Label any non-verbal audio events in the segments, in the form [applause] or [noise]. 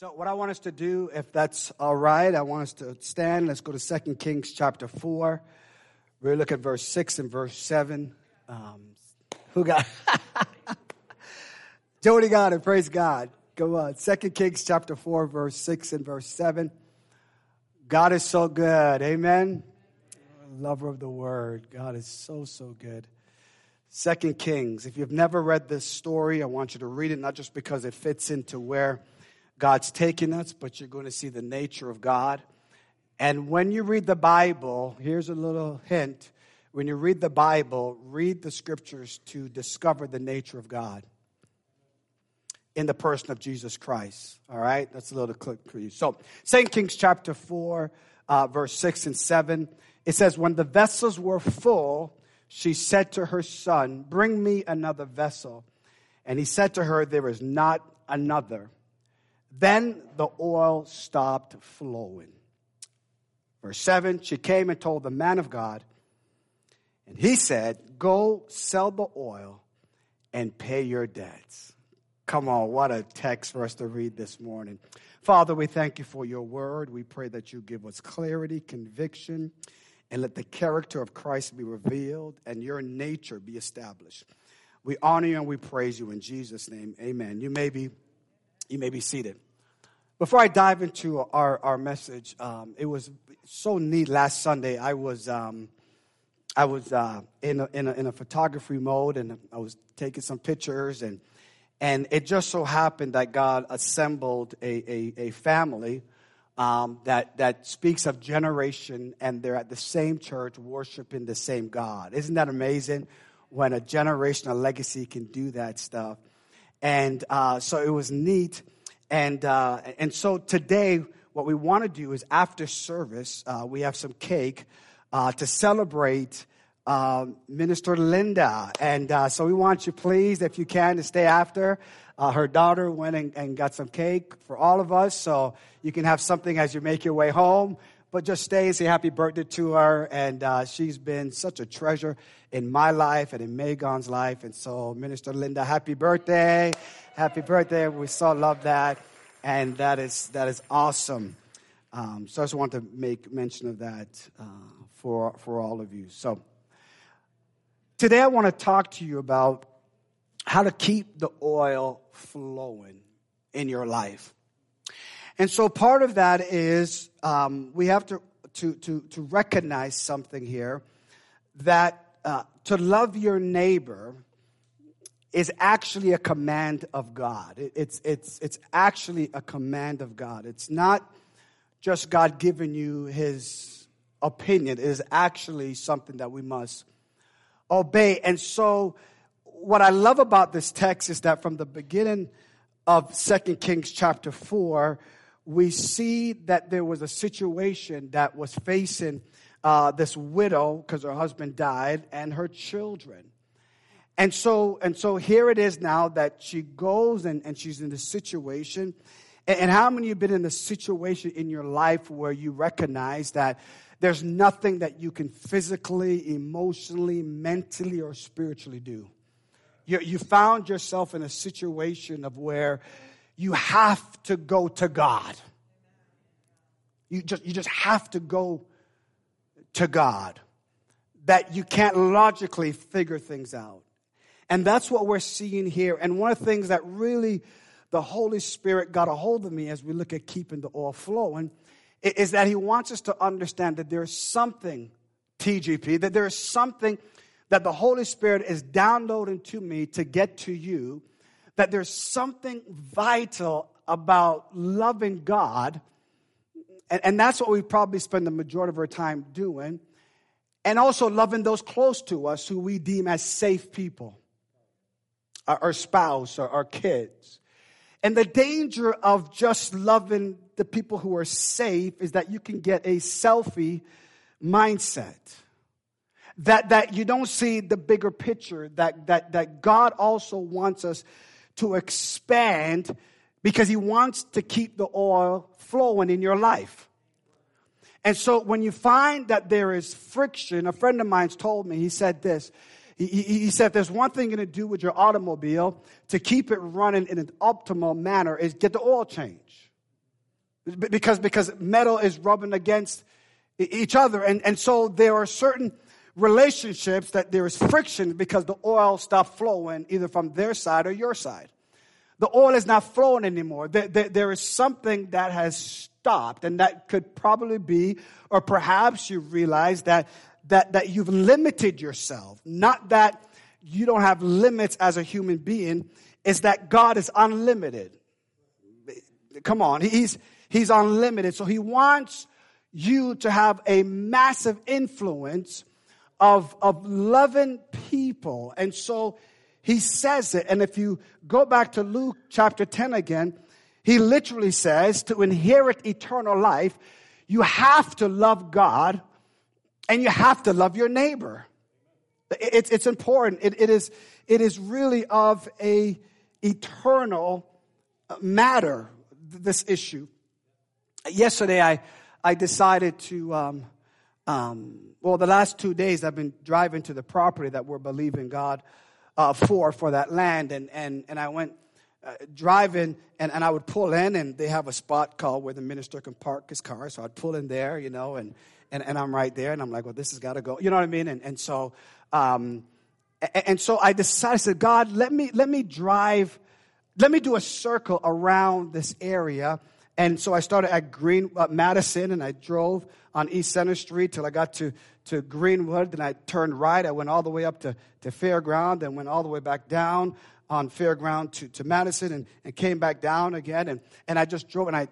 So, what I want us to do, if that's all right, I want us to stand. Let's go to 2 Kings chapter 4. We'll look at verse 6 and verse 7. Um, who got [laughs] Jody got it. Praise God. Go on. 2 Kings chapter 4, verse 6 and verse 7. God is so good. Amen. Lover of the word. God is so, so good. Second Kings. If you've never read this story, I want you to read it, not just because it fits into where God's taking us, but you're going to see the nature of God. And when you read the Bible, here's a little hint. When you read the Bible, read the scriptures to discover the nature of God in the person of Jesus Christ. All right? That's a little clip for you. So, St. Kings chapter 4, uh, verse 6 and 7, it says, When the vessels were full, she said to her son, Bring me another vessel. And he said to her, There is not another. Then the oil stopped flowing. Verse 7 She came and told the man of God, and he said, Go sell the oil and pay your debts. Come on, what a text for us to read this morning. Father, we thank you for your word. We pray that you give us clarity, conviction, and let the character of Christ be revealed and your nature be established. We honor you and we praise you in Jesus' name. Amen. You may be you may be seated. Before I dive into our, our message, um, it was so neat last Sunday. I was, um, I was uh, in, a, in, a, in a photography mode and I was taking some pictures, and, and it just so happened that God assembled a, a, a family um, that, that speaks of generation and they're at the same church worshiping the same God. Isn't that amazing when a generational legacy can do that stuff? And uh, so it was neat. And, uh, and so today, what we want to do is after service, uh, we have some cake uh, to celebrate uh, Minister Linda. And uh, so we want you, please, if you can, to stay after. Uh, her daughter went and, and got some cake for all of us, so you can have something as you make your way home but just stay and say happy birthday to her. And uh, she's been such a treasure in my life and in Megan's life. And so, Minister Linda, happy birthday. Happy birthday. We so love that. And that is, that is awesome. Um, so I just want to make mention of that uh, for, for all of you. So today I want to talk to you about how to keep the oil flowing in your life. And so part of that is um, we have to, to, to, to recognize something here that uh, to love your neighbor is actually a command of God. It, it's, it's, it's actually a command of God. It's not just God giving you his opinion, it is actually something that we must obey. And so, what I love about this text is that from the beginning of Second Kings chapter 4, we see that there was a situation that was facing uh, this widow because her husband died and her children. And so, and so here it is now that she goes and, and she's in this situation. And, and how many of you have been in a situation in your life where you recognize that there's nothing that you can physically, emotionally, mentally, or spiritually do? You, you found yourself in a situation of where you have to go to God. You just, you just have to go to God. That you can't logically figure things out. And that's what we're seeing here. And one of the things that really the Holy Spirit got a hold of me as we look at keeping the oil flowing is that He wants us to understand that there's something, TGP, that there's something that the Holy Spirit is downloading to me to get to you that there's something vital about loving God. And, and that's what we probably spend the majority of our time doing. And also loving those close to us who we deem as safe people our, our spouse, or our kids. And the danger of just loving the people who are safe is that you can get a selfie mindset. That, that you don't see the bigger picture, that, that, that God also wants us to expand because he wants to keep the oil flowing in your life. And so when you find that there is friction, a friend of mine's told me, he said this. He, he, said, there's one thing you're going to do with your automobile to keep it running in an optimal manner is get the oil change. because, because metal is rubbing against each other. And, and so there are certain relationships that there is friction because the oil stopped flowing either from their side or your side. The oil is not flowing anymore. There, there, there is something that has stopped, and that could probably be, or perhaps you realize that, that, that you've limited yourself. Not that you don't have limits as a human being, it's that God is unlimited. Come on, He's, he's unlimited. So He wants you to have a massive influence of, of loving people. And so he says it. And if you go back to Luke chapter 10 again, he literally says to inherit eternal life, you have to love God and you have to love your neighbor. It's, it's important. It, it, is, it is really of a eternal matter, this issue. Yesterday, I, I decided to, um, um, well, the last two days I've been driving to the property that we're believing God uh, for, for that land. And, and, and I went uh, driving and, and I would pull in and they have a spot called where the minister can park his car. So I'd pull in there, you know, and, and, and I'm right there and I'm like, well, this has got to go. You know what I mean? And, and so, um, and, and so I decided, I said, God, let me, let me drive, let me do a circle around this area and so I started at Green uh, Madison, and I drove on East Center Street till I got to, to Greenwood. Then I turned right. I went all the way up to, to Fairground, then went all the way back down on Fairground to, to Madison, and, and came back down again. And, and I just drove, and I,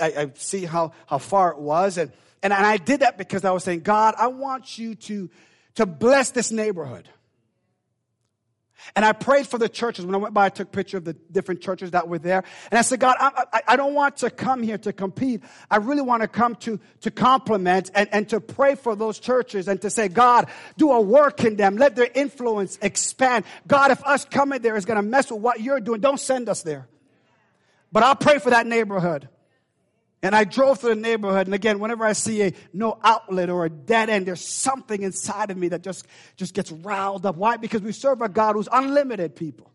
I, I see how, how far it was. And, and, and I did that because I was saying, God, I want you to, to bless this neighborhood. And I prayed for the churches. When I went by, I took a picture of the different churches that were there. And I said, God, I, I, I don't want to come here to compete. I really want to come to, to compliment and, and to pray for those churches and to say, God, do a work in them. Let their influence expand. God, if us coming there is going to mess with what you're doing, don't send us there. But I'll pray for that neighborhood. And I drove through the neighborhood, and again, whenever I see a no outlet or a dead end, there's something inside of me that just, just gets riled up. Why? Because we serve a God who's unlimited, people.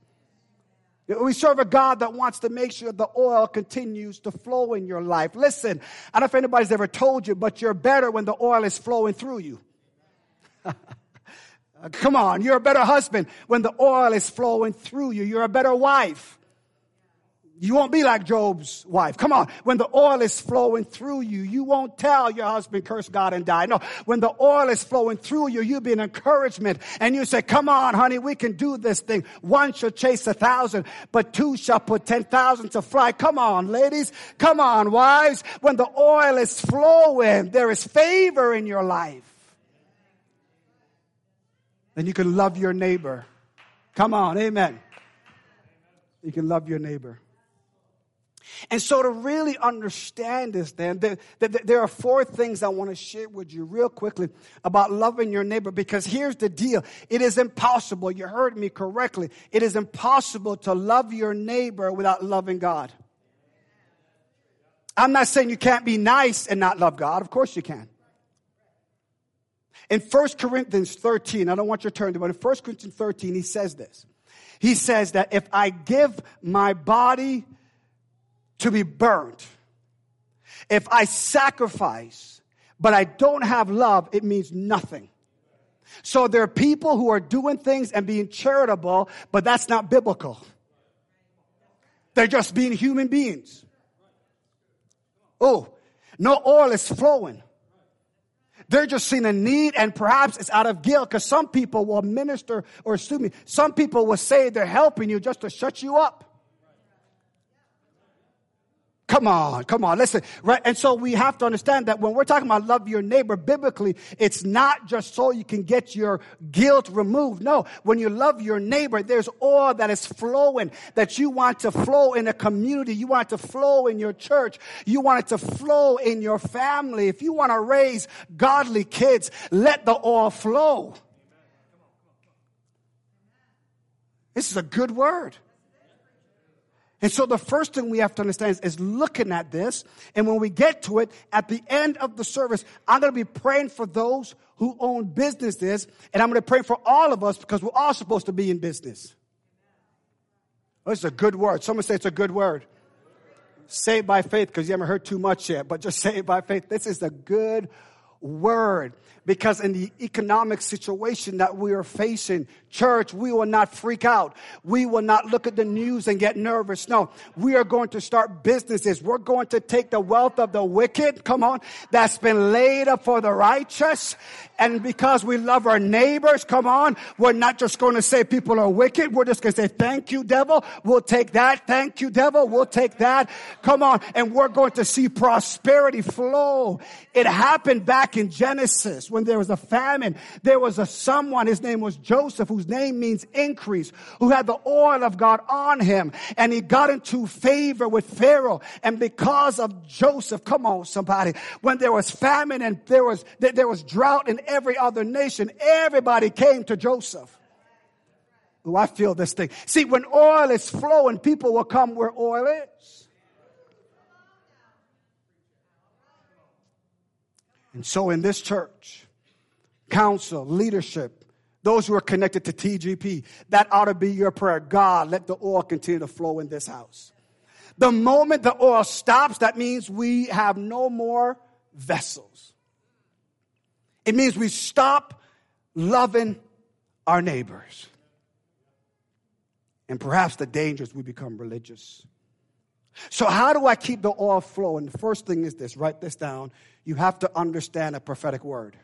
We serve a God that wants to make sure the oil continues to flow in your life. Listen, I don't know if anybody's ever told you, but you're better when the oil is flowing through you. [laughs] Come on, you're a better husband when the oil is flowing through you. You're a better wife you won't be like Job's wife. Come on. When the oil is flowing through you, you won't tell your husband, curse God and die. No. When the oil is flowing through you, you'll be an encouragement and you say, come on, honey, we can do this thing. One shall chase a thousand, but two shall put ten thousand to flight. Come on, ladies. Come on, wives. When the oil is flowing, there is favor in your life. Then you can love your neighbor. Come on, amen. You can love your neighbor. And so to really understand this, then, there, there are four things I want to share with you real quickly about loving your neighbor because here's the deal. It is impossible. You heard me correctly. It is impossible to love your neighbor without loving God. I'm not saying you can't be nice and not love God. Of course you can. In 1 Corinthians 13, I don't want your turn to, but in 1 Corinthians 13, he says this. He says that if I give my body to be burnt. If I sacrifice, but I don't have love, it means nothing. So there are people who are doing things and being charitable, but that's not biblical. They're just being human beings. Oh, no oil is flowing. They're just seeing a need and perhaps it's out of guilt because some people will minister or excuse me, some people will say they're helping you just to shut you up. Come on, come on, listen. Right? And so we have to understand that when we're talking about love your neighbor biblically, it's not just so you can get your guilt removed. No, when you love your neighbor, there's oil that is flowing that you want to flow in a community. You want it to flow in your church. You want it to flow in your family. If you want to raise godly kids, let the oil flow. This is a good word. And so the first thing we have to understand is, is, looking at this. And when we get to it, at the end of the service, I'm going to be praying for those who own businesses. And I'm going to pray for all of us because we're all supposed to be in business. Oh, it's a good word. Someone say it's a good word. Say it by faith, because you haven't heard too much yet, but just [laughs] say it by faith. This is a good word because in the economic situation that we are facing, church, we will not freak out. We will not look at the news and get nervous. No, we are going to start businesses. We're going to take the wealth of the wicked, come on, that's been laid up for the righteous. And because we love our neighbors, come on, we're not just going to say people are wicked. We're just going to say, thank you, devil. We'll take that. Thank you, devil. We'll take that. Come on. And we're going to see prosperity flow. It happened back in Genesis when there was a famine. There was a someone, his name was Joseph, whose name means increase, who had the oil of God on him. And he got into favor with Pharaoh. And because of Joseph, come on, somebody, when there was famine and there was, there was drought in every other nation, everybody came to Joseph. Oh, I feel this thing. See, when oil is flowing, people will come where oil is. And so in this church, council, leadership, those who are connected to TGP, that ought to be your prayer. God, let the oil continue to flow in this house. The moment the oil stops, that means we have no more vessels. It means we stop loving our neighbors. And perhaps the danger is we become religious. So, how do I keep the oil flowing? The first thing is this write this down. You have to understand a prophetic word.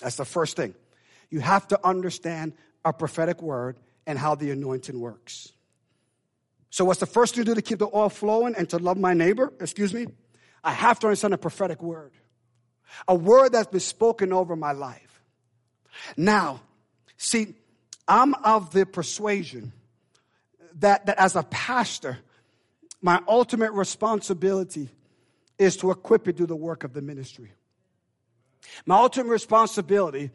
That's the first thing. You have to understand a prophetic word and how the anointing works. So, what's the first thing to do to keep the oil flowing and to love my neighbor? Excuse me? I have to understand a prophetic word, a word that's been spoken over my life. Now, see, I'm of the persuasion that, that as a pastor, my ultimate responsibility is to equip you to do the work of the ministry. My ultimate responsibility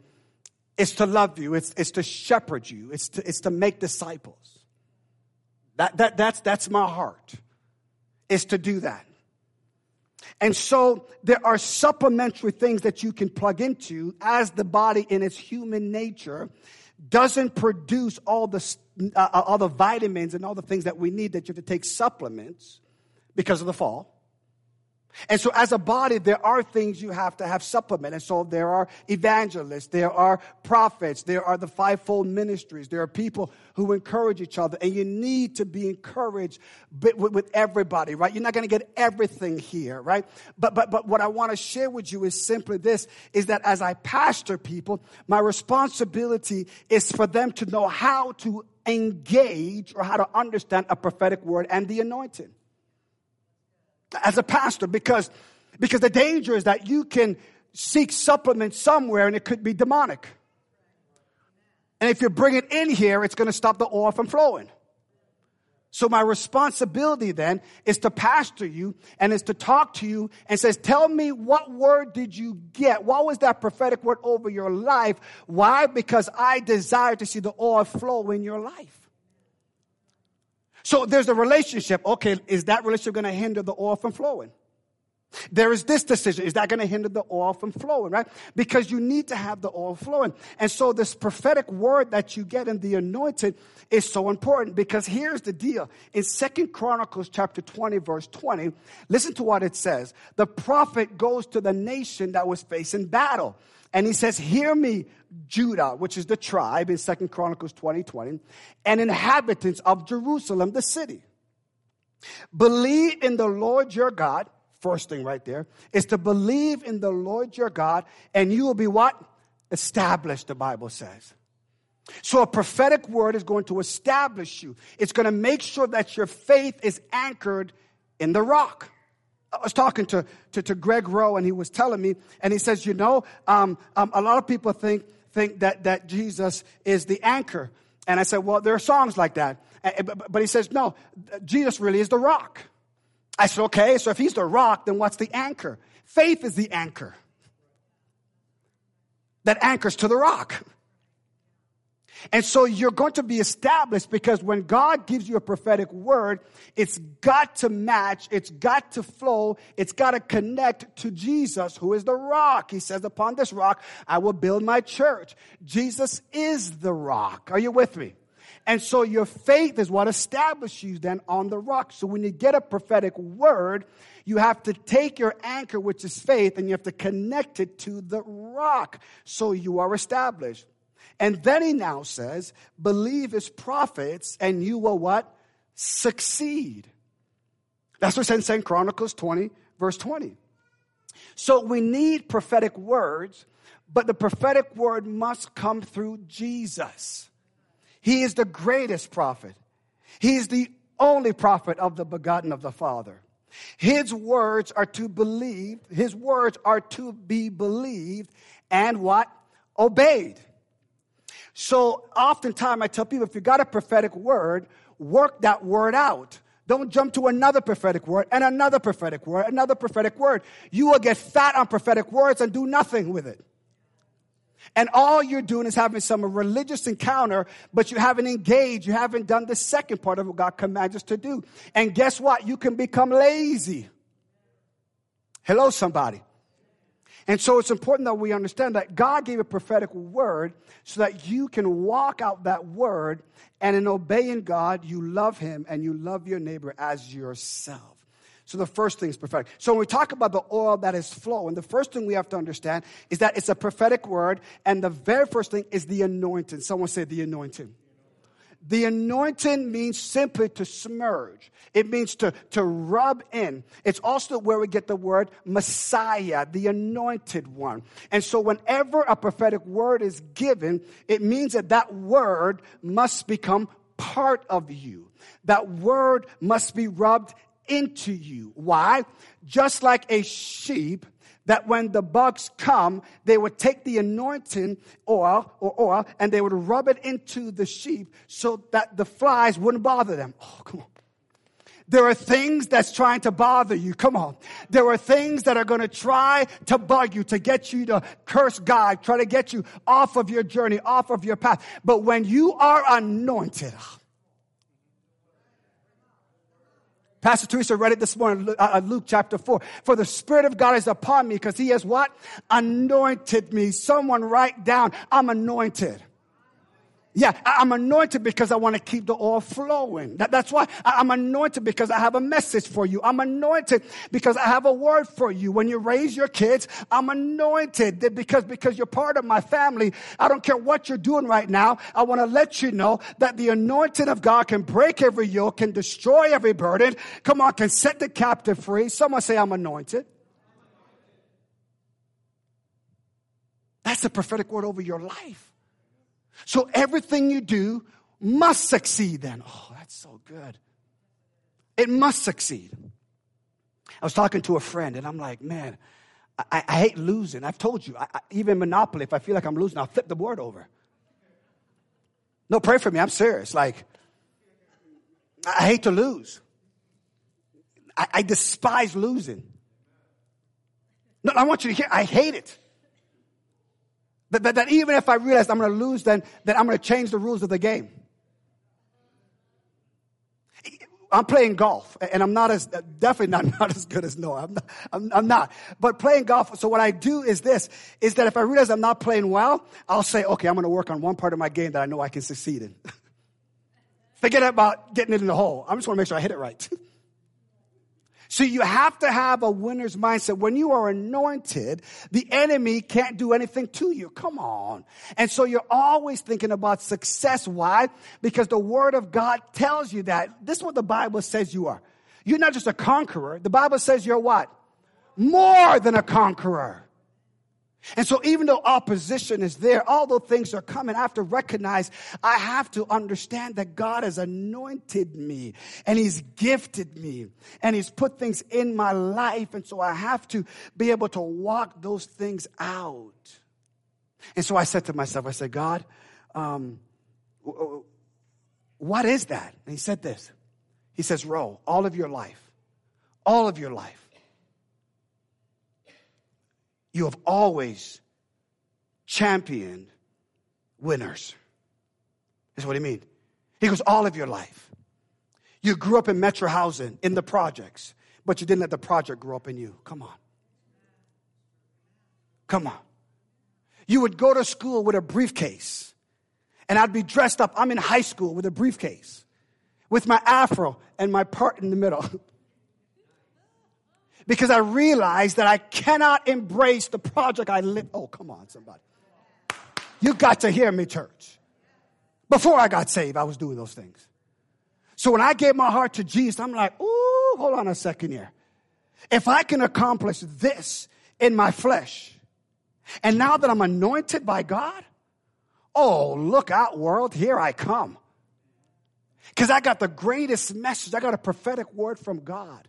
is to love you, it's, it's to shepherd you, it's to, it's to make disciples. That, that, that's, that's my heart, is to do that. And so there are supplementary things that you can plug into as the body in its human nature doesn't produce all the, uh, all the vitamins and all the things that we need that you have to take supplements because of the fall. And so, as a body, there are things you have to have supplement. And so, there are evangelists, there are prophets, there are the fivefold ministries, there are people who encourage each other. And you need to be encouraged with, everybody, right? You're not going to get everything here, right? But, but, but what I want to share with you is simply this is that as I pastor people, my responsibility is for them to know how to engage or how to understand a prophetic word and the anointing as a pastor because, because the danger is that you can seek supplement somewhere and it could be demonic. And if you bring it in here, it's going to stop the oil from flowing. So my responsibility then is to pastor you and is to talk to you and says, tell me what word did you get? What was that prophetic word over your life? Why? Because I desire to see the oil flow in your life. So there's a relationship. Okay, is that relationship going to hinder the oil from flowing? There is this decision. Is that going to hinder the oil from flowing, right? Because you need to have the oil flowing. And so this prophetic word that you get in the anointed is so important because here's the deal. In Second Chronicles chapter 20, verse 20, listen to what it says. The prophet goes to the nation that was facing battle. And he says, Hear me, Judah, which is the tribe in Second Chronicles 20 20, and inhabitants of Jerusalem, the city. Believe in the Lord your God. First thing right there is to believe in the Lord your God, and you will be what? Established, the Bible says. So a prophetic word is going to establish you. It's going to make sure that your faith is anchored in the rock. I was talking to, to, to, Greg Rowe, and he was telling me, and he says, you know, um, um, a lot of people think, think that, that Jesus is the anchor. And I said, well, there are songs like that. But he says, no, Jesus really is the rock. I said, okay, so if he's the rock, then what's the anchor? Faith is the anchor that anchors to the rock. And so you're going to be established because when God gives you a prophetic word, it's got to match, it's got to flow, it's got to connect to Jesus, who is the rock. He says, Upon this rock, I will build my church. Jesus is the rock. Are you with me? And so your faith is what establishes you then on the rock. So when you get a prophetic word, you have to take your anchor, which is faith, and you have to connect it to the rock. So you are established. And then he now says, believe his prophets and you will what? Succeed. That's what's in 2 Chronicles 20, verse 20. So we need prophetic words, but the prophetic word must come through Jesus. He is the greatest prophet. He is the only prophet of the begotten of the Father. His words are to believe, his words are to be believed and what? Obeyed. So oftentimes I tell people if you got a prophetic word, work that word out. Don't jump to another prophetic word and another prophetic word, another prophetic word. You will get fat on prophetic words and do nothing with it. And all you're doing is having some religious encounter, but you haven't engaged. You haven't done the second part of what God commands us to do. And guess what? You can become lazy. Hello, somebody. And so it's important that we understand that God gave a prophetic word so that you can walk out that word and in obeying God, you love Him and you love your neighbor as yourself. So the first thing is prophetic. So when we talk about the oil that is flowing, the first thing we have to understand is that it's a prophetic word, and the very first thing is the anointing. Someone say the anointing. The anointing means simply to smurge. It means to, to rub in. It's also where we get the word Messiah, the anointed one. And so whenever a prophetic word is given, it means that that word must become part of you. That word must be rubbed into you. Why? Just like a sheep that when the bugs come, they would take the anointing oil or oil and they would rub it into the sheep so that the flies wouldn't bother them. Oh, come on. There are things that's trying to bother you. Come on. There are things that are going to try to bug you, to get you to curse God, try to get you off of your journey, off of your path. But when you are anointed, Pastor Teresa read it this morning, uh, uh, Luke chapter 4. For the Spirit of God is upon me because He has what? Anointed me. Someone write down, I'm anointed. Yeah, I'm anointed because I want to keep the oil flowing. That, that's why I'm anointed because I have a message for you. I'm anointed because I have a word for you. When you raise your kids, I'm anointed because, because you're part of my family. I don't care what you're doing right now. I want to let you know that the anointing of God can break every yoke, can destroy every burden. Come on, can set the captive free. Someone say, I'm anointed. That's a prophetic word over your life. So everything you do must succeed then. Oh, that's so good. It must succeed. I was talking to a friend and I'm like, man, I, I hate losing. I've told you, I, I, even Monopoly, if I feel like I'm losing, I'll flip the board over. No, pray for me. I'm serious. Like, I hate to lose. I, I despise losing. No, I want you to hear, I hate it. That, that, that even if I realize I'm going to lose, then, that I'm going to change the rules of the game. I'm playing golf, and I'm not as definitely not, [laughs] not as good as Noah. I'm not, I'm, I'm not. But playing golf. So what I do is this: is that if I realize I'm not playing well, I'll say, okay, I'm going to work on one part of my game that I know I can succeed in. [laughs] Forget about getting it in the hole. I just want to make sure I hit it right. [laughs] So you have to have a winner's mindset. When you are anointed, the enemy can't do anything to you. Come on. And so you're always thinking about success. Why? Because the word of God tells you that. This is what the Bible says you are. You're not just a conqueror. The Bible says you're what? More than a conqueror. And so, even though opposition is there, although things are coming, I have to recognize, I have to understand that God has anointed me and He's gifted me and He's put things in my life. And so, I have to be able to walk those things out. And so, I said to myself, I said, God, um, what is that? And He said this He says, Row, all of your life, all of your life you have always championed winners. That's what he means. He goes, all of your life. You grew up in metro housing, in the projects, but you didn't let the project grow up in you. Come on. Come on. You would go to school with a briefcase And I'd be dressed up. I'm in high school with a briefcase, with my afro and my part in the middle. [laughs] because I realized that I cannot embrace the project I live. Oh, come on, somebody. You got to hear me, church. Before I got saved, I was doing those things. So when I gave my heart to Jesus, I'm like, ooh, hold on a second here. If I can accomplish this in my flesh, and now that I'm anointed by God, oh, look out, world, here I come. Because I got the greatest message. I got a prophetic word from God.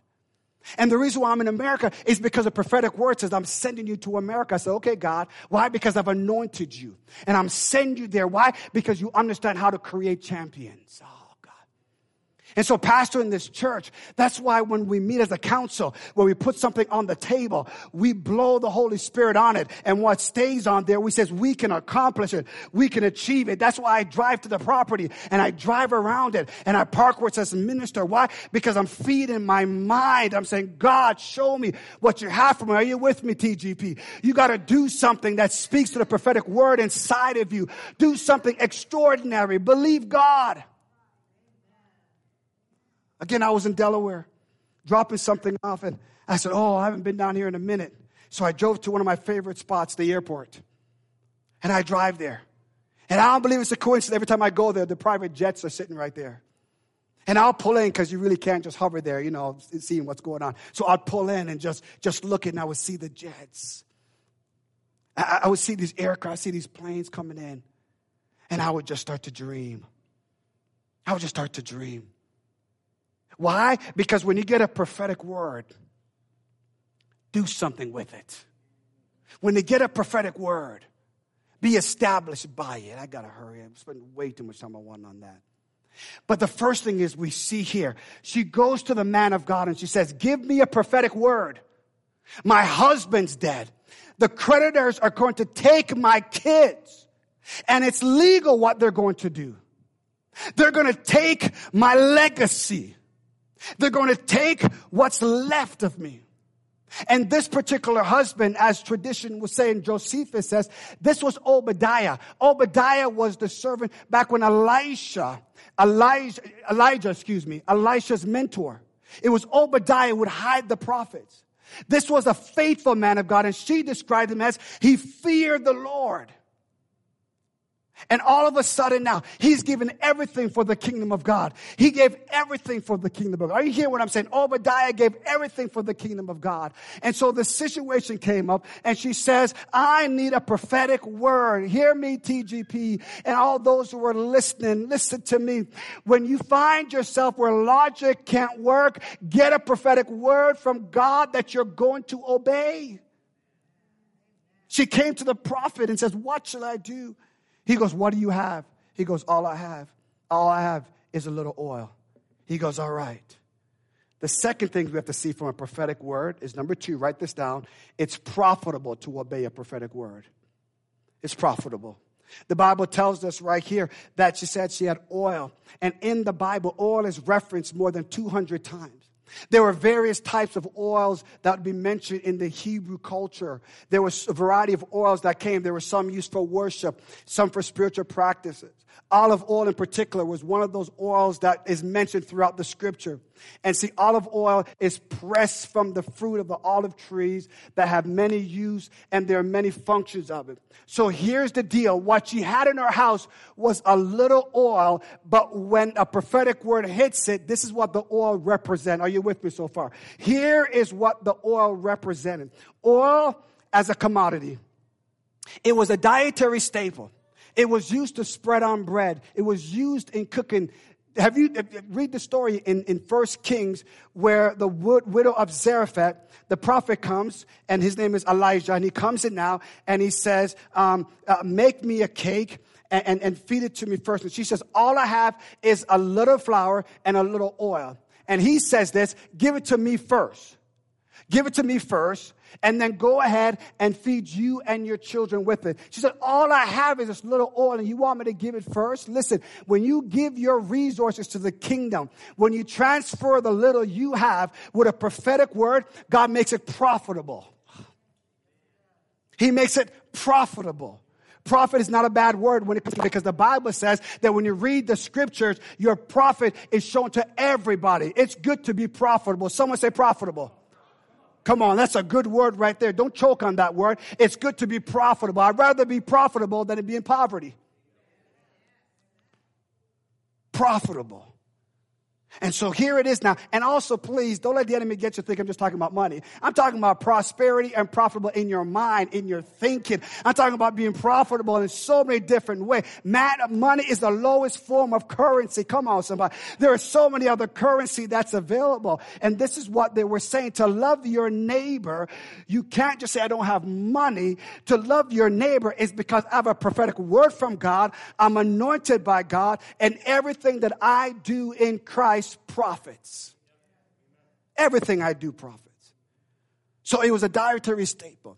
And the reason why I'm in America is because a prophetic word says, I'm sending you to America. I said, okay, God. Why? Because I've anointed you. And I'm sending you there. Why? Because you understand how to create champions. Oh. And so, pastor in this church, that's why when we meet as a council, where we put something on the table, we blow the Holy Spirit on it. And what stays on there, we says we can accomplish it. We can achieve it. That's why I drive to the property and I drive around it and I park where it says minister. Why? Because I'm feeding my mind. I'm saying, God, show me what you have for me. Are you with me, TGP? You got to do something that speaks to the prophetic word inside of you. Do something extraordinary. Believe God. Again, I was in Delaware dropping something off, and I said, Oh, I haven't been down here in a minute. So I drove to one of my favorite spots, the airport. And I drive there. And I don't believe it's a coincidence. Every time I go there, the private jets are sitting right there. And I'll pull in because you really can't just hover there, you know, seeing what's going on. So I'd pull in and just, just look and I would see the jets. I, I would see these aircraft, see these planes coming in. And I would just start to dream. I would just start to dream. Why? Because when you get a prophetic word, do something with it. When you get a prophetic word, be established by it. I got to hurry. I'm spending way too much time on on that. But the first thing is we see here, she goes to the man of God and she says, Give me a prophetic word. My husband's dead. The creditors are going to take my kids. And it's legal what they're going to do. They're going to take my legacy. They're going to take what's left of me. And this particular husband, as tradition was saying, Josephus says, this was Obadiah. Obadiah was the servant back when Elisha, Elijah, Elijah, excuse me, Elisha's mentor. It was Obadiah would hide the prophets. This was a faithful man of God, and she described him as he feared the Lord. And all of a sudden now, he's given everything for the kingdom of God. He gave everything for the kingdom of God. Are you hearing what I'm saying? Obadiah gave everything for the kingdom of God. And so the situation came up and she says, I need a prophetic word. Hear me, TGP, and all those who are listening, listen to me. When you find yourself where logic can't work, get a prophetic word from God that you're going to obey. She came to the prophet and says, What shall I do? He goes, What do you have? He goes, All I have, all I have is a little oil. He goes, All right. The second thing we have to see from a prophetic word is number two, write this down. It's profitable to obey a prophetic word. It's profitable. The Bible tells us right here that she said she had oil. And in the Bible, oil is referenced more than 200 times. There were various types of oils that would be mentioned in the Hebrew culture. There was a variety of oils that came. There were some used for worship, some for spiritual practices. Olive oil in particular was one of those oils that is mentioned throughout the scripture. And see, olive oil is pressed from the fruit of the olive trees that have many use and there are many functions of it. So here's the deal. What she had in her house was a little oil, but when a prophetic word hits it, this is what the oil represents. Are you with me so far? Here is what the oil represented. Oil as a commodity. It was a dietary staple. It was used to spread on bread. It was used in cooking. Have you read the story in, in First Kings where the widow of Zarephath, the prophet comes and his name is Elijah and he comes in now and he says, um, uh, make me a cake and, and, and feed it to me first. And she says, all I have is a little flour and a little oil. And he says this, give it to me first. Give it to me first and then go ahead and feed you and your children with it. She said, all I have is this little oil and you want me to give it first? Listen, when you give your resources to the kingdom, when you transfer the little you have with a prophetic word, God makes it profitable. He makes it profitable. Profit is not a bad word when it comes because the Bible says that when you read the scriptures, your profit is shown to everybody. It's good to be profitable. Someone say profitable. Come on, that's a good word right there. Don't choke on that word. It's good to be profitable. I'd rather be profitable than to be in poverty. Profitable. And so here it is now. And also, please don't let the enemy get you think I'm just talking about money. I'm talking about prosperity and profitable in your mind, in your thinking. I'm talking about being profitable in so many different ways. Man, money is the lowest form of currency. Come on, somebody. There are so many other currency that's available. And this is what they were saying. To love your neighbor, you can't just say, I don't have money. To love your neighbor is because I have a prophetic word from God. I'm anointed by God and everything that I do in Christ Christ profits. Everything I do profits. So it was a dietary staple.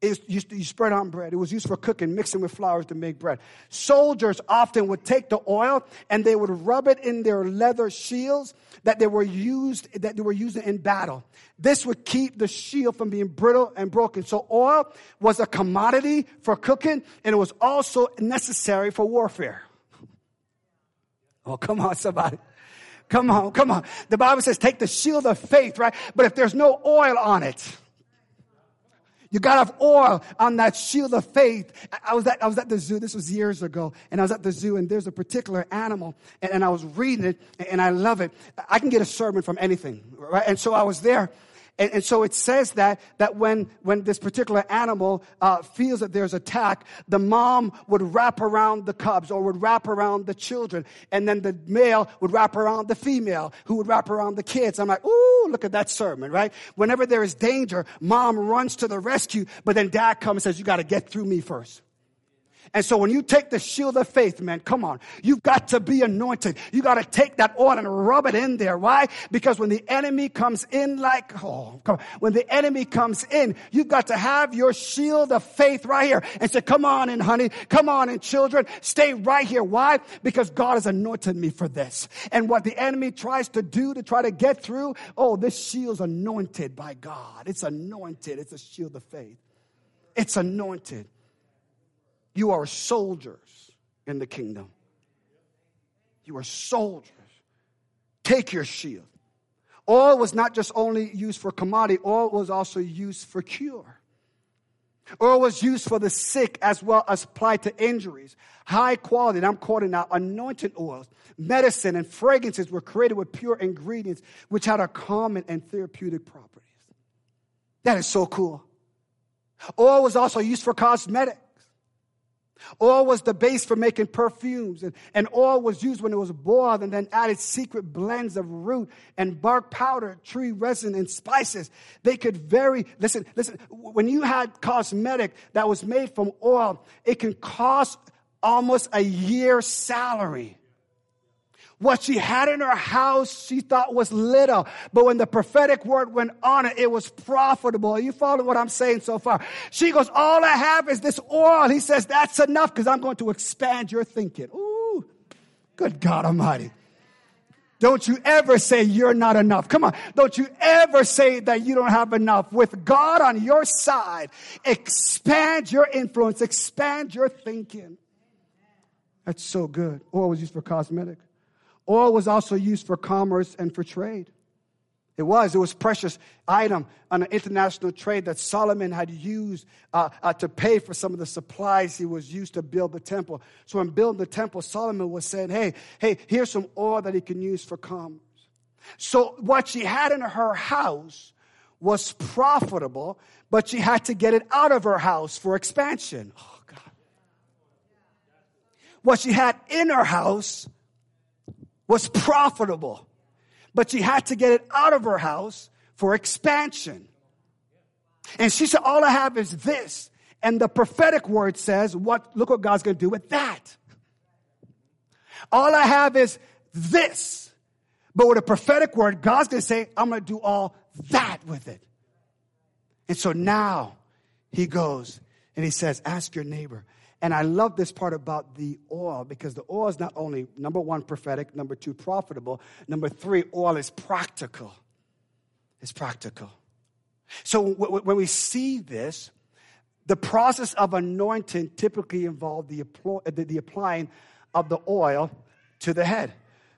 It used to, you spread on bread. It was used for cooking, mixing with flours to make bread. Soldiers often would take the oil and they would rub it in their leather shields that they were used that they were using in battle. This would keep the shield from being brittle and broken. So oil was a commodity for cooking and it was also necessary for warfare. [laughs] Oh, come on, somebody. Come on, come on. The Bible says take the shield of faith, right? But if there's no oil on it, you gotta have oil on that shield of faith. I was at, I was at the zoo, this was years ago, and I was at the zoo and there's a particular animal and, and I was reading it and I love it. I can get a sermon from anything, right? And so I was there and, and, so it says that, that when, when this particular animal uh, feels that there's attack, the mom would wrap around the cubs or would wrap around the children. And then the male would wrap around the female who would wrap around the kids. I'm like, ooh, look at that sermon, right? Whenever there is danger, mom runs to the rescue, but then dad comes and says, you got to get through me first. And so when you take the shield of faith, man, come on. You've got to be anointed. You got to take that oil and rub it in there. Why? Because when the enemy comes in like, oh, come on. When the enemy comes in, you've got to have your shield of faith right here and say, come on in, honey. Come on in, children. Stay right here. Why? Because God has anointed me for this. And what the enemy tries to do to try to get through, oh, this shield's anointed by God. It's anointed. It's a shield of faith. It's anointed. You are soldiers in the kingdom. You are soldiers. Take your shield. Oil was not just only used for commodity, oil was also used for cure. Oil was used for the sick as well as applied to injuries. High quality, and I'm quoting now, anointed oils, medicine, and fragrances were created with pure ingredients which had a common and therapeutic properties. That is so cool. Oil was also used for cosmetics. Oil was the base for making perfumes, and, and oil was used when it was boiled and then added secret blends of root and bark powder, tree resin, and spices. They could vary. Listen, listen, when you had cosmetic that was made from oil, it can cost almost a year's salary. What she had in her house, she thought was little. But when the prophetic word went on it, it was profitable. You following what I'm saying so far? She goes, all I have is this oil. He says, that's enough because I'm going to expand your thinking. Ooh, good God Almighty. Don't you ever say you're not enough. Come on. Don't you ever say that you don't have enough. With God on your side, expand your influence, expand your thinking. That's so good. Oil was used for cosmetic. Oil was also used for commerce and for trade. It was. It was precious item on an international trade that Solomon had used uh, uh, to pay for some of the supplies he was used to build the temple. So in building the temple, Solomon was saying, hey, hey, here's some oil that he can use for commerce. So what she had in her house was profitable, but she had to get it out of her house for expansion. Oh, God. What she had in her house was profitable, but she had to get it out of her house for expansion. And she said, All I have is this. And the prophetic word says, What? Look what God's to do with that. All I have is this. But with a prophetic word, God's to say, I'm to do all that with it. And so now he goes and he says, Ask your neighbor. And I love this part about the oil because the oil is not only, number one, prophetic, number two, profitable, number three, oil is practical. It's practical. So when we see this, the process of anointing typically involved the, uh, the, the applying of the oil to the head.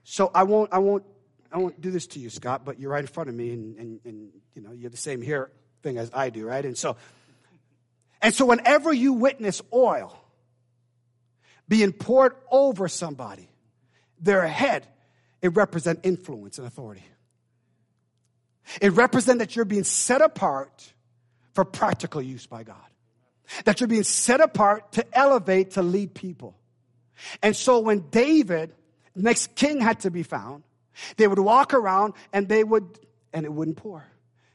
So I won't, I won't, I won't do this to you, Scott, but you're right in front of me, and, and, and you know, you have the same hair thing as I do, right? And so, and so whenever you witness oil being poured over somebody, their head, it represents influence and authority. It represents that you're being set apart for practical use by God. That you're being set apart to elevate, to lead people. And so when David, next king had to be found, they would walk around and they would, and it wouldn't pour,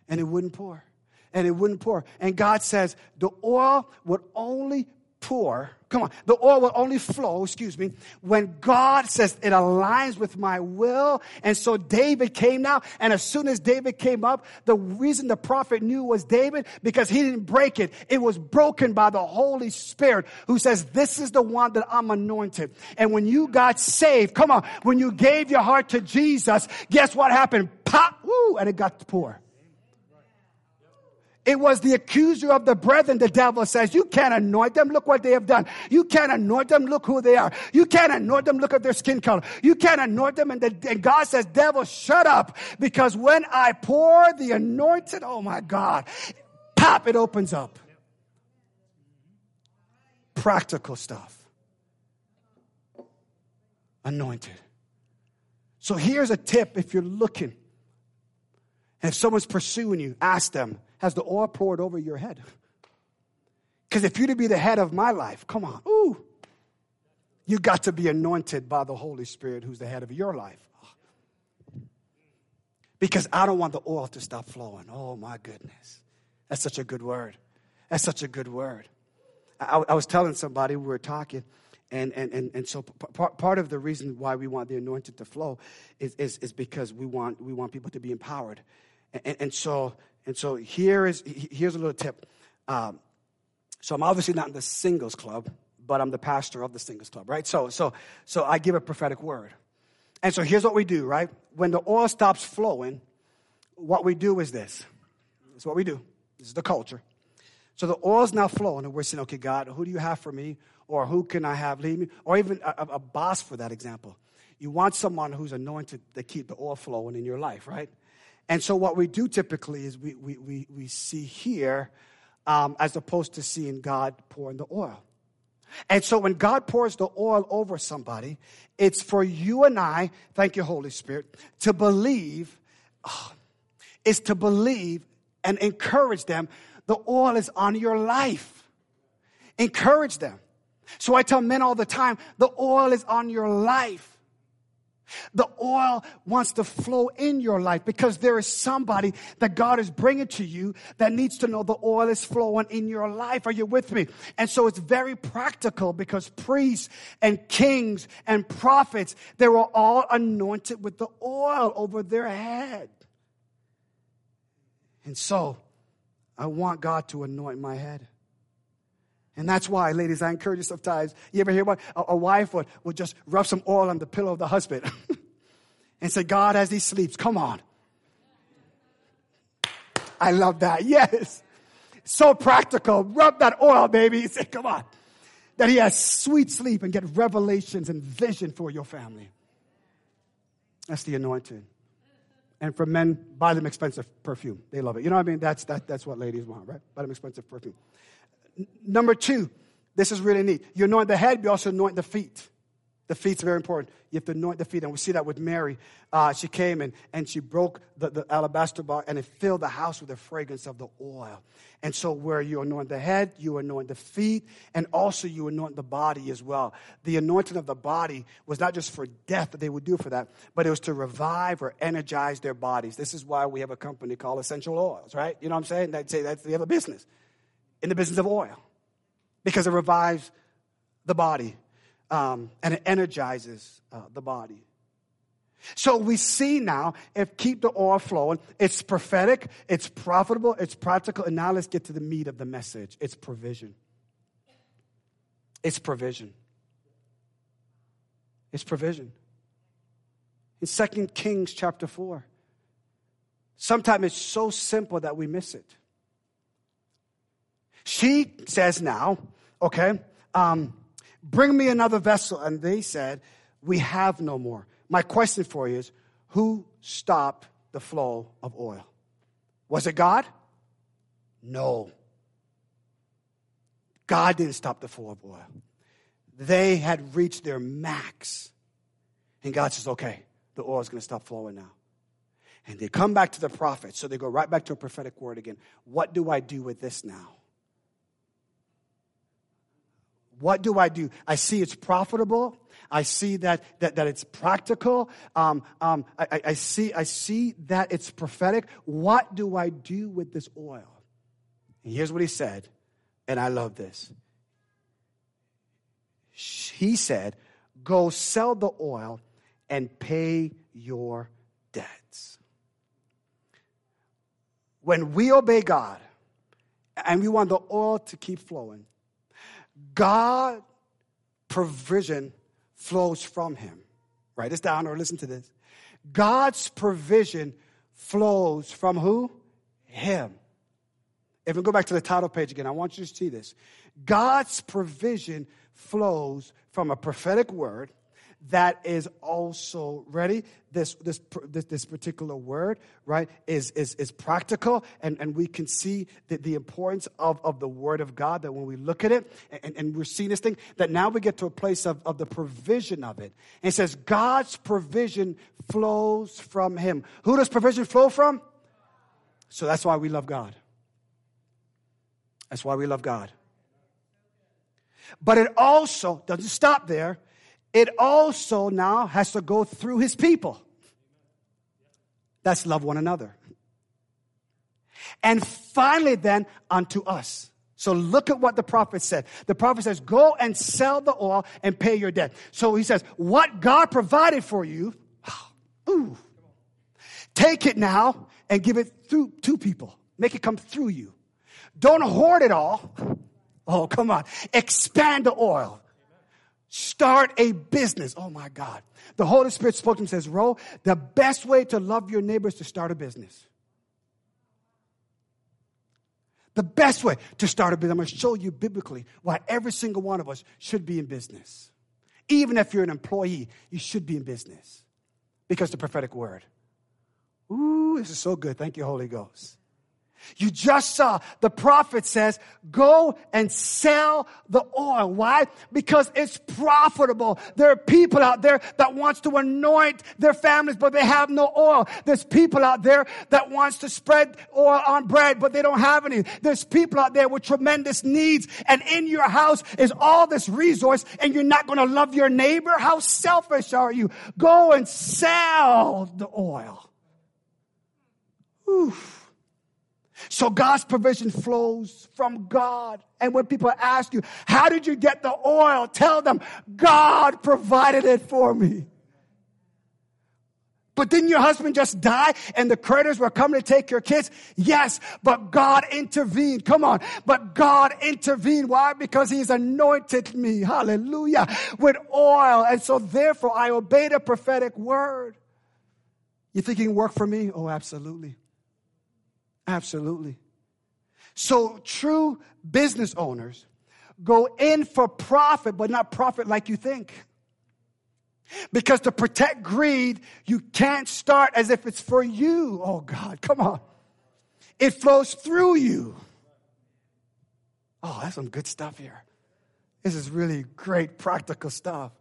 and it wouldn't pour, and it wouldn't pour. And God says the oil would only pour, come on, the oil will only flow, excuse me, when God says it aligns with my will. And so David came now, and as soon as David came up, the reason the prophet knew was David, because he didn't break it. It was broken by the Holy Spirit who says, this is the one that I'm anointed. And when you got saved, come on, when you gave your heart to Jesus, guess what happened? Pop, woo, and it got to pour. It was the accuser of the brethren, the devil says. You can't anoint them. Look what they have done. You can't anoint them. Look who they are. You can't anoint them. Look at their skin color. You can't anoint them. And, the, and God says, devil, shut up. Because when I pour the anointed, oh my God, pop, it opens up. Practical stuff. Anointed. So here's a tip if you're looking. And if someone's pursuing you, ask them, has the oil poured over your head. [laughs] Because if you're to be the head of my life, come on, ooh, you got to be anointed by the Holy Spirit who's the head of your life. [sighs] Because I don't want the oil to stop flowing. Oh my goodness. That's such a good word. That's such a good word. I, I was telling somebody, we were talking, and, and, and, and so part, part of the reason why we want the anointing to flow is, is, is because we want, we want people to be empowered. And, and so and so here is here's a little tip. Um, so I'm obviously not in the singles club, but I'm the pastor of the singles club, right? So so so I give a prophetic word. And so here's what we do, right? When the oil stops flowing, what we do is this. This is what we do. This is the culture. So the oil's now flowing, and we're saying, okay, God, who do you have for me? Or who can I have lead me? Or even a, a boss for that example. You want someone who's anointed to keep the oil flowing in your life, right? And so, what we do typically is we, we, we, we see here um, as opposed to seeing God pouring the oil. And so, when God pours the oil over somebody, it's for you and I, thank you, Holy Spirit, to believe, oh, is to believe and encourage them. The oil is on your life. Encourage them. So I tell men all the time the oil is on your life. The oil wants to flow in your life because there is somebody that God is bringing to you that needs to know the oil is flowing in your life. Are you with me? And so it's very practical because priests and kings and prophets, they were all anointed with the oil over their head. And so I want God to anoint my head. And that's why, ladies, I encourage you sometimes. You ever hear what? a, a wife would, would just rub some oil on the pillow of the husband [laughs] and say, God, as he sleeps, come on. I love that. Yes. So practical. Rub that oil, baby. [laughs] Say, come on. That he has sweet sleep and get revelations and vision for your family. That's the anointing. And for men, buy them expensive perfume. They love it. You know what I mean? That's, that, that's what ladies want, right? Buy them expensive perfume. Number two, this is really neat. You anoint the head, but you also anoint the feet. The feet's very important. You have to anoint the feet. And we see that with Mary. Uh, she came and, and she broke the, the alabaster box and it filled the house with the fragrance of the oil. And so, where you anoint the head, you anoint the feet, and also you anoint the body as well. The anointing of the body was not just for death that they would do for that, but it was to revive or energize their bodies. This is why we have a company called Essential Oils, right? You know what I'm saying? They'd say that's the other business in the business of oil because it revives the body um, and it energizes uh, the body. So we see now if keep the oil flowing, it's prophetic, it's profitable, it's practical, and now let's get to the meat of the message. It's provision. It's provision. It's provision. In 2 Kings chapter 4, sometimes it's so simple that we miss it. She says now, okay, um, bring me another vessel. And they said, we have no more. My question for you is, who stopped the flow of oil? Was it God? No. God didn't stop the flow of oil. They had reached their max. And God says, okay, the oil is going to stop flowing now. And they come back to the prophet. So they go right back to a prophetic word again. What do I do with this now? What do I do? I see it's profitable. I see that, that, that it's practical. Um, um, I, I, see, I see that it's prophetic. What do I do with this oil? And here's what he said, and I love this. He said, Go sell the oil and pay your debts. When we obey God and we want the oil to keep flowing, God provision flows from him. Write this down or listen to this. God's provision flows from who? Him. If we go back to the title page again, I want you to see this. God's provision flows from a prophetic word that is also ready. This, this, this, this, particular word, right, is, is, is practical, and, and we can see the, the importance of, of the word of God that when we look at it, and, and we're seeing this thing, that now we get to a place of, of the provision of it. And it says, God's provision flows from Him. Who does provision flow from? So that's why we love God. That's why we love God. But it also doesn't stop there it also now has to go through his people. That's love one another. And finally, then, unto us. So look at what the prophet said. The prophet says, Go and sell the oil and pay your debt. So he says, What God provided for you, [sighs] ooh, take it now and give it through to people. Make it come through you. Don't hoard it all. [laughs] Oh, come on. Expand the oil. Start a business. Oh my God. The Holy Spirit spoke to him says, Ro, the best way to love your neighbor is to start a business. The best way to start a business, I'm going to show you biblically why every single one of us should be in business. Even if you're an employee, you should be in business because the prophetic word. Ooh, this is so good. Thank you, Holy Ghost. You just saw the prophet says, go and sell the oil. Why? Because it's profitable. There are people out there that wants to anoint their families, but they have no oil. There's people out there that wants to spread oil on bread, but they don't have any. There's people out there with tremendous needs. And in your house is all this resource and you're not going to love your neighbor. How selfish are you? Go and sell the oil. Oof. So God's provision flows from God. And when people ask you, how did you get the oil? Tell them, God provided it for me. But didn't your husband just die and the creditors were coming to take your kids? Yes, but God intervened. Come on. But God intervened. Why? Because he's anointed me. Hallelujah. With oil. And so therefore I obeyed a prophetic word. You think you can work for me? Oh, absolutely. Absolutely. So true business owners go in for profit, but not profit like you think. Because to protect greed, you can't start as if it's for you. Oh God, come on. It flows through you. Oh, that's some good stuff here. This is really great practical stuff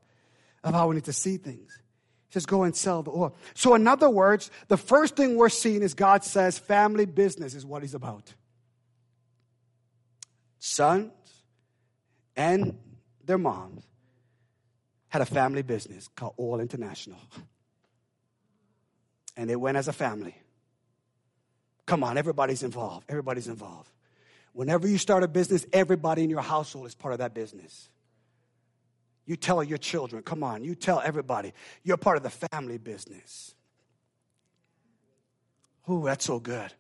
of how we need to see things says, go and sell the oil. So, in other words, the first thing we're seeing is God says family business is what he's about. Sons and their moms had a family business called Oil International. And they went as a family. Come on, everybody's involved. Everybody's involved. Whenever you start a business, everybody in your household is part of that business. You tell your children, come on, you tell everybody. You're part of the family business. Ooh, that's so good.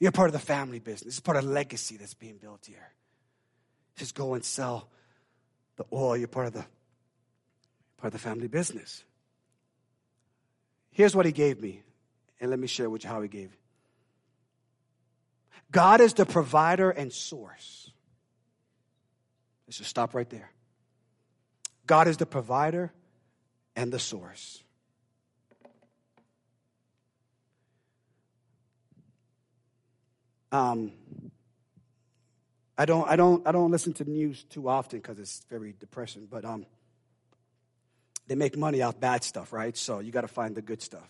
You're part of the family business. It's part of legacy that's being built here. Just go and sell the oil. You're part of the part of the family business. Here's what he gave me, and let me share with you how he gave. God is the provider and source. Let's just stop right there. God is the provider and the source. Um, I don't, I don't, I don't listen to the news too often because it's very depressing. But um, they make money off bad stuff, right? So you got to find the good stuff.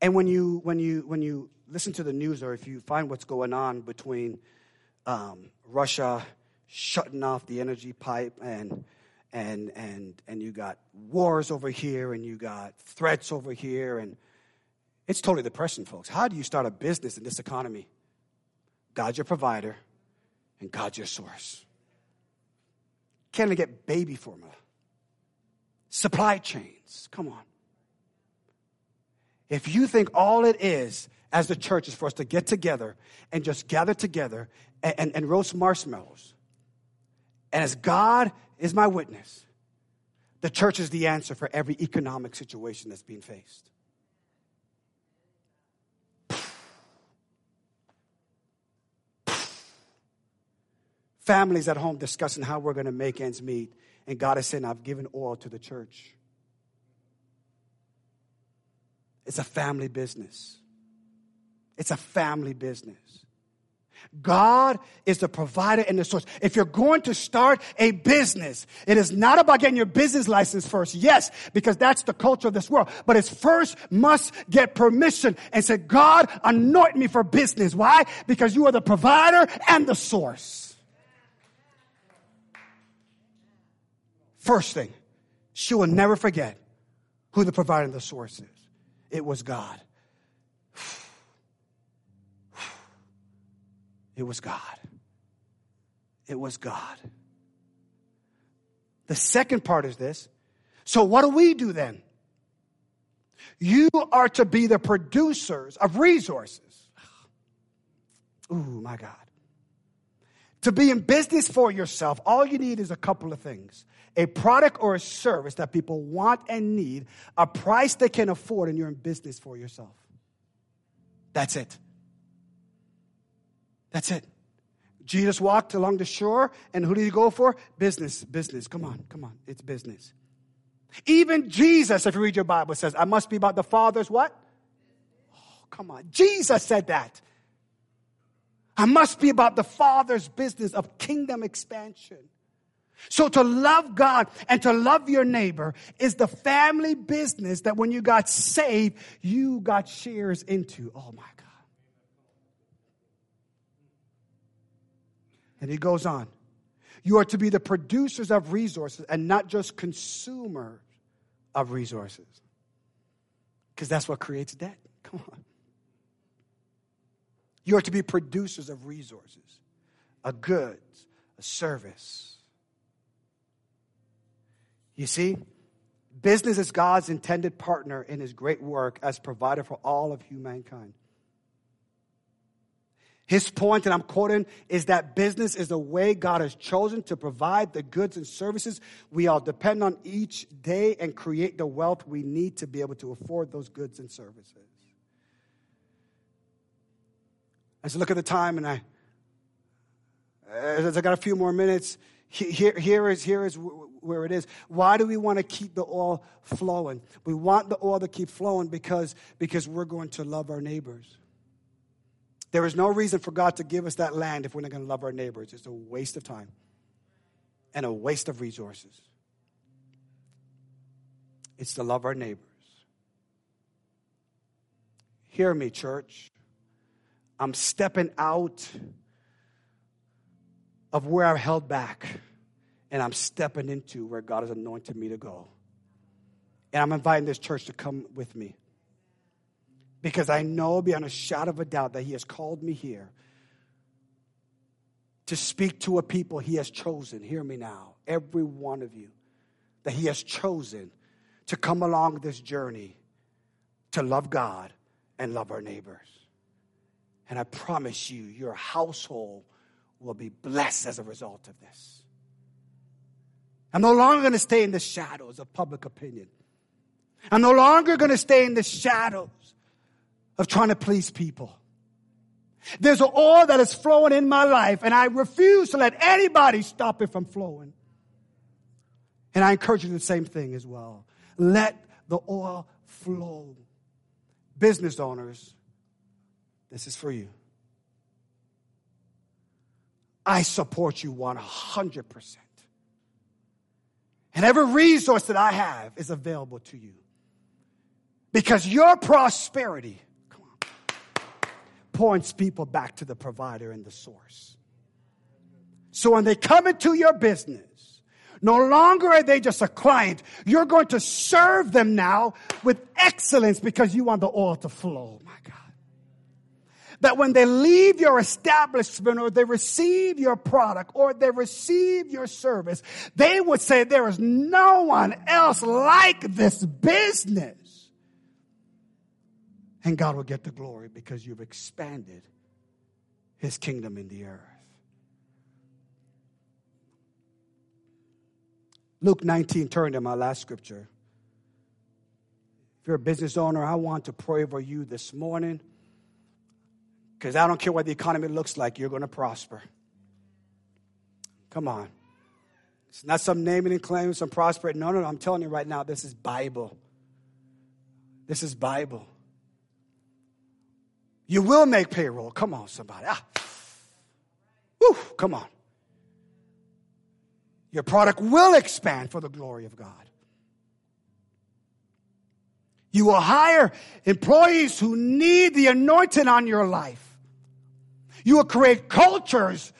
And when you when you when you listen to the news, or if you find what's going on between um, Russia shutting off the energy pipe and and and and you got wars over here and you got threats over here and it's totally depressing folks. How do you start a business in this economy? God's your provider and god's your source. Can't get baby formula? Supply chains. Come on. If you think all it is as the church is for us to get together and just gather together and, and, and roast marshmallows and as God is my witness, the church is the answer for every economic situation that's being faced. Families at home discussing how we're going to make ends meet, and God is saying, I've given oil to the church. It's a family business. It's a family business. God is the provider and the source. If you're going to start a business, it is not about getting your business license first. Yes, because that's the culture of this world. But it's first must get permission and say, God, anoint me for business. Why? Because you are the provider and the source. First thing, she will never forget who the provider and the source is. It was God. It was God. It was God. The second part is this. So, what do we do then? You are to be the producers of resources. Ooh, my God. To be in business for yourself, all you need is a couple of things a product or a service that people want and need, a price they can afford, and you're in business for yourself. That's it. That's it. Jesus walked along the shore, and who did he go for? Business, business. Come on, come on. It's business. Even Jesus, if you read your Bible, says, I must be about the Father's what? Oh, come on. Jesus said that. I must be about the Father's business of kingdom expansion. So to love God and to love your neighbor is the family business that when you got saved, you got shares into. Oh my God. And he goes on. You are to be the producers of resources and not just consumers of resources. Because that's what creates debt. [laughs] Come on. You are to be producers of resources, a goods, a service. You see, business is God's intended partner in his great work as provider for all of humankind. His point, and I'm quoting, is that business is the way God has chosen to provide the goods and services we all depend on each day and create the wealth we need to be able to afford those goods and services. As I look at the time, and I, as I got a few more minutes, here, here is here is where it is. Why do we want to keep the oil flowing? We want the oil to keep flowing because because we're going to love our neighbors. There is no reason for God to give us that land if we're not going to love our neighbors. It's a waste of time and a waste of resources. It's to love our neighbors. Hear me, church. I'm stepping out of where I've held back, and I'm stepping into where God has anointed me to go. And I'm inviting this church to come with me because I know beyond a shadow of a doubt that He has called me here to speak to a people He has chosen. Hear me now, every one of you, that He has chosen to come along this journey to love God and love our neighbors. And I promise you, your household will be blessed as a result of this. I'm no longer going to stay in the shadows of public opinion. I'm no longer going to stay in the shadows of trying to please people. There's an oil that is flowing in my life, and I refuse to let anybody stop it from flowing. And I encourage you the same thing as well. Let the oil flow. Business owners, this is for you. I support you 100%. And every resource that I have is available to you. Because your prosperity, points people back to the provider and the source. So when they come into your business, no longer are they just a client. You're going to serve them now with excellence because you want the oil to flow. My God. That when they leave your establishment or they receive your product or they receive your service, they would say, There is no one else like this business. And God will get the glory because you've expanded his kingdom in the earth. Luke 19, turn to my last scripture. If you're a business owner, I want to pray for you this morning because I don't care what the economy looks like, you're going to prosper. Come on. It's not some naming and claiming, some prosperity. No, no, no. I'm telling you right now, this is Bible. This is Bible. You will make payroll. Come on, somebody. Ah. Woo, come on. Your product will expand for the glory of God. You will hire employees who need the anointing on your life. You will create cultures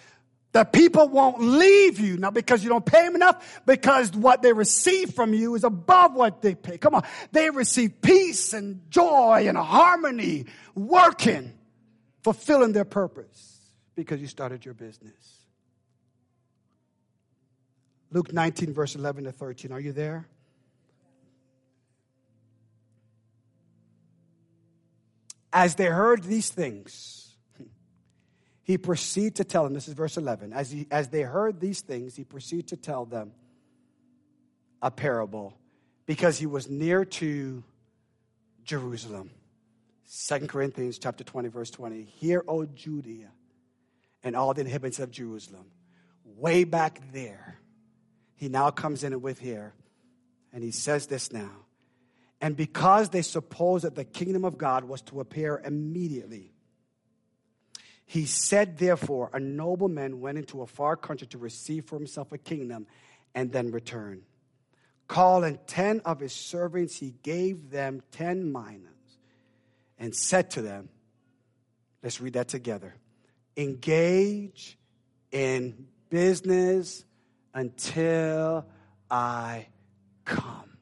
that people won't leave you, not because you don't pay them enough, because what they receive from you is above what they pay. Come on. They receive peace and joy and harmony, working, fulfilling their purpose because you started your business. Luke 19, verse 11 to 13. Are you there? As they heard these things, he proceeded to tell them, this is verse 11. As, he, as they heard these things, he proceeded to tell them a parable because he was near to Jerusalem. 2 Corinthians chapter 20, verse 20. Hear, O Judea, and all the inhabitants of Jerusalem, way back there he now comes in with here and he says this now. And because they supposed that the kingdom of God was to appear immediately, he said, therefore, a nobleman went into a far country to receive for himself a kingdom and then return. Calling ten of his servants, he gave them ten minas and said to them, Let's read that together. Engage in business until I come.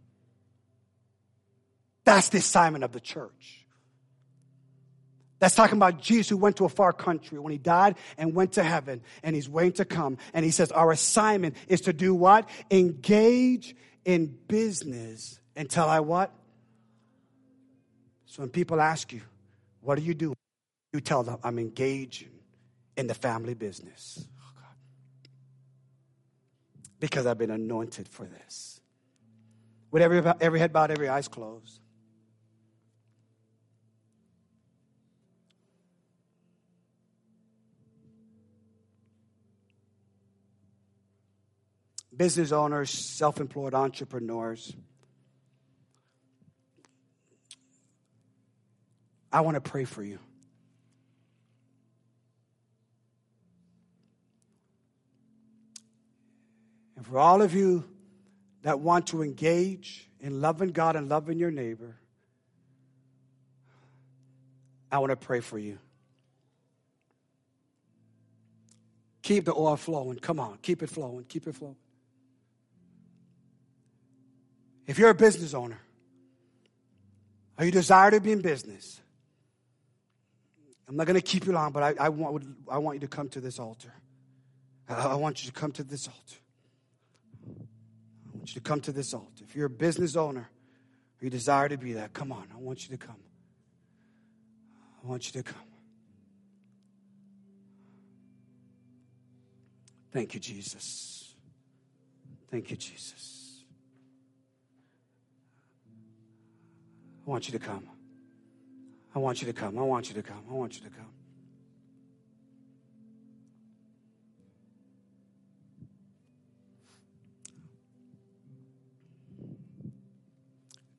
That's the assignment of the church. That's talking about Jesus who went to a far country when he died and went to heaven and he's waiting to come. And he says, Our assignment is to do what? Engage in business until I what? So when people ask you, What do you do? You tell them, I'm engaging in the family business oh, because I've been anointed for this. With every, every head bowed, every eyes closed. Business owners, self employed entrepreneurs. I want to pray for you. And for all of you that want to engage in loving God and loving your neighbor, I want to pray for you. Keep the oil flowing. Come on, keep it flowing, keep it flowing. If you're a business owner, or you desire to be in business, I'm not going to keep you long, but I, I, want, I want you to come to this altar. I, I want you to come to this altar I want you to come to this altar. If you're a business owner or you desire to be that, come on. I want you to come. I want you to come. Thank you, Jesus. Thank you, Jesus. I want you to come. I want you to come. I want you to come. I want you to come.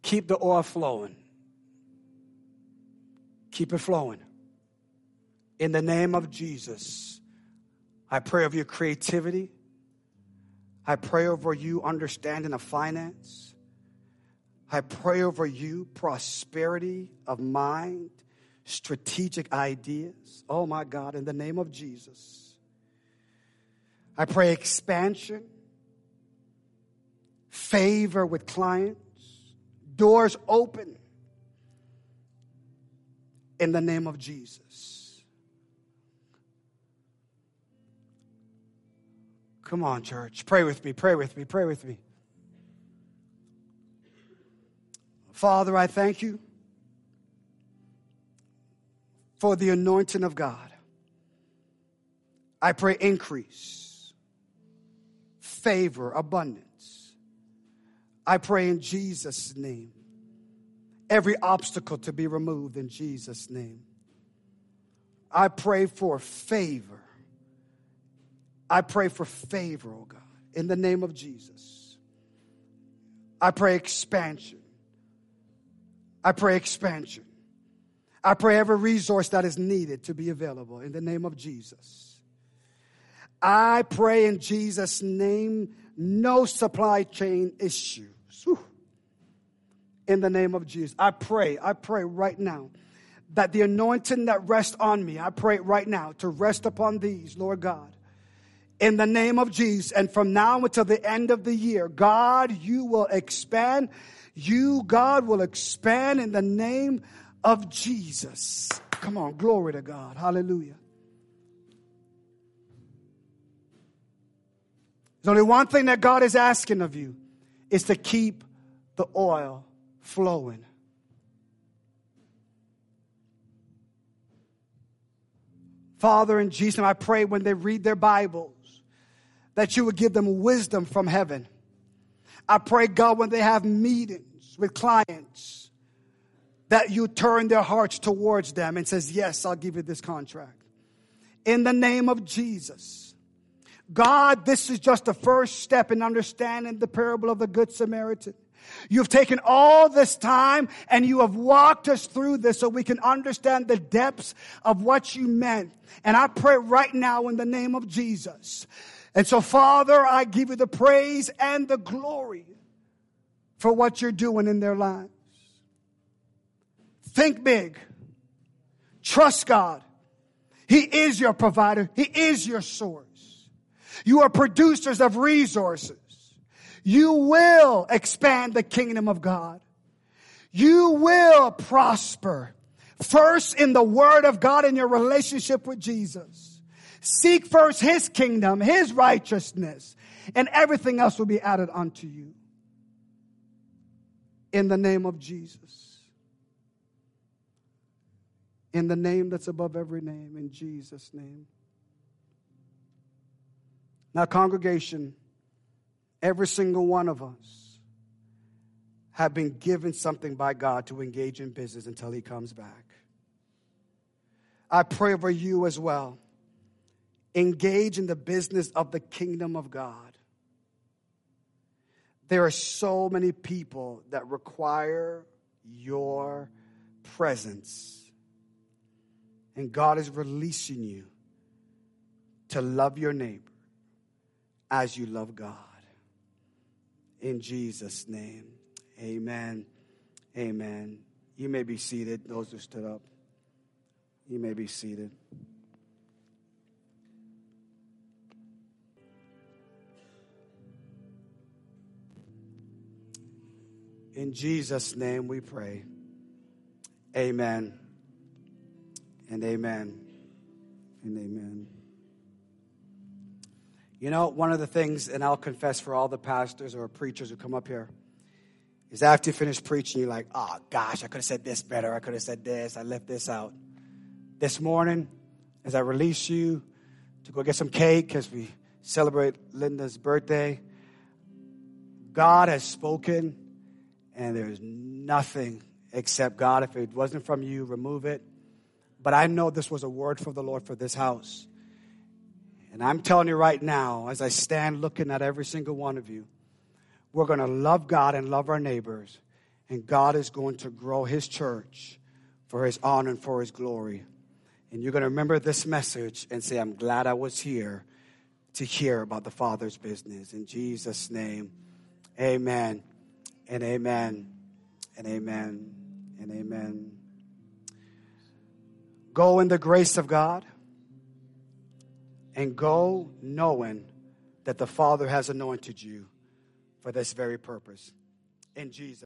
Keep the oil flowing. Keep it flowing. In the name of Jesus, I pray over your creativity. I pray over you understanding of finance. I pray over you prosperity of mind, strategic ideas. Oh my God, in the name of Jesus. I pray expansion, favor with clients, doors open in the name of Jesus. Come on, church. Pray with me, pray with me, pray with me. Father, I thank you for the anointing of God. I pray increase, favor, abundance. I pray in Jesus' name. Every obstacle to be removed in Jesus' name. I pray for favor. I pray for favor, oh God, in the name of Jesus. I pray expansion. I pray expansion. I pray every resource that is needed to be available in the name of Jesus. I pray in Jesus' name, no supply chain issues. Whew. In the name of Jesus. I pray, I pray right now that the anointing that rests on me, I pray right now to rest upon these, Lord God. In the name of Jesus. And from now until the end of the year, God, you will expand you, God, will expand in the name of Jesus. Come on, glory to God. Hallelujah. There's only one thing that God is asking of you is to keep the oil flowing. Father, in Jesus' I pray when they read their Bibles that you would give them wisdom from heaven. I pray, God, when they have meetings, with clients that you turn their hearts towards them and says, yes, I'll give you this contract. In the name of Jesus. God, this is just the first step in understanding the parable of the Good Samaritan. You've taken all this time and you have walked us through this so we can understand the depths of what you meant. And I pray right now in the name of Jesus. And so, Father, I give you the praise and the glory for what you're doing in their lives. Think big. Trust God. He is your provider. He is your source. You are producers of resources. You will expand the kingdom of God. You will prosper. First in the word of God in your relationship with Jesus. Seek first his kingdom, his righteousness, and everything else will be added unto you in the name of Jesus. In the name that's above every name, in Jesus' name. Now, congregation, every single one of us have been given something by God to engage in business until He comes back. I pray for you as well. Engage in the business of the kingdom of God. There are so many people that require your presence. And God is releasing you to love your neighbor as you love God. In Jesus' name, amen. Amen. You may be seated, those who stood up. You may be seated. In Jesus' name we pray. Amen. And amen. And amen. You know, one of the things, and I'll confess for all the pastors or preachers who come up here, is after you finish preaching, you're like, oh gosh, I could have said this better. I could have said this. I left this out. This morning, as I release you to go get some cake as we celebrate Linda's birthday, God has spoken and there's nothing Except God, if it wasn't from you, remove it. But I know this was a word from the Lord for this house. And I'm telling you right now, as I stand looking at every single one of you, we're going to love God and love our neighbors. And God is going to grow his church for his honor and for his glory. And you're going to remember this message and say, I'm glad I was here to hear about the Father's business. In Jesus' name, amen and amen and amen and amen. Go in the grace of God and go knowing that the Father has anointed you for this very purpose. In Jesus.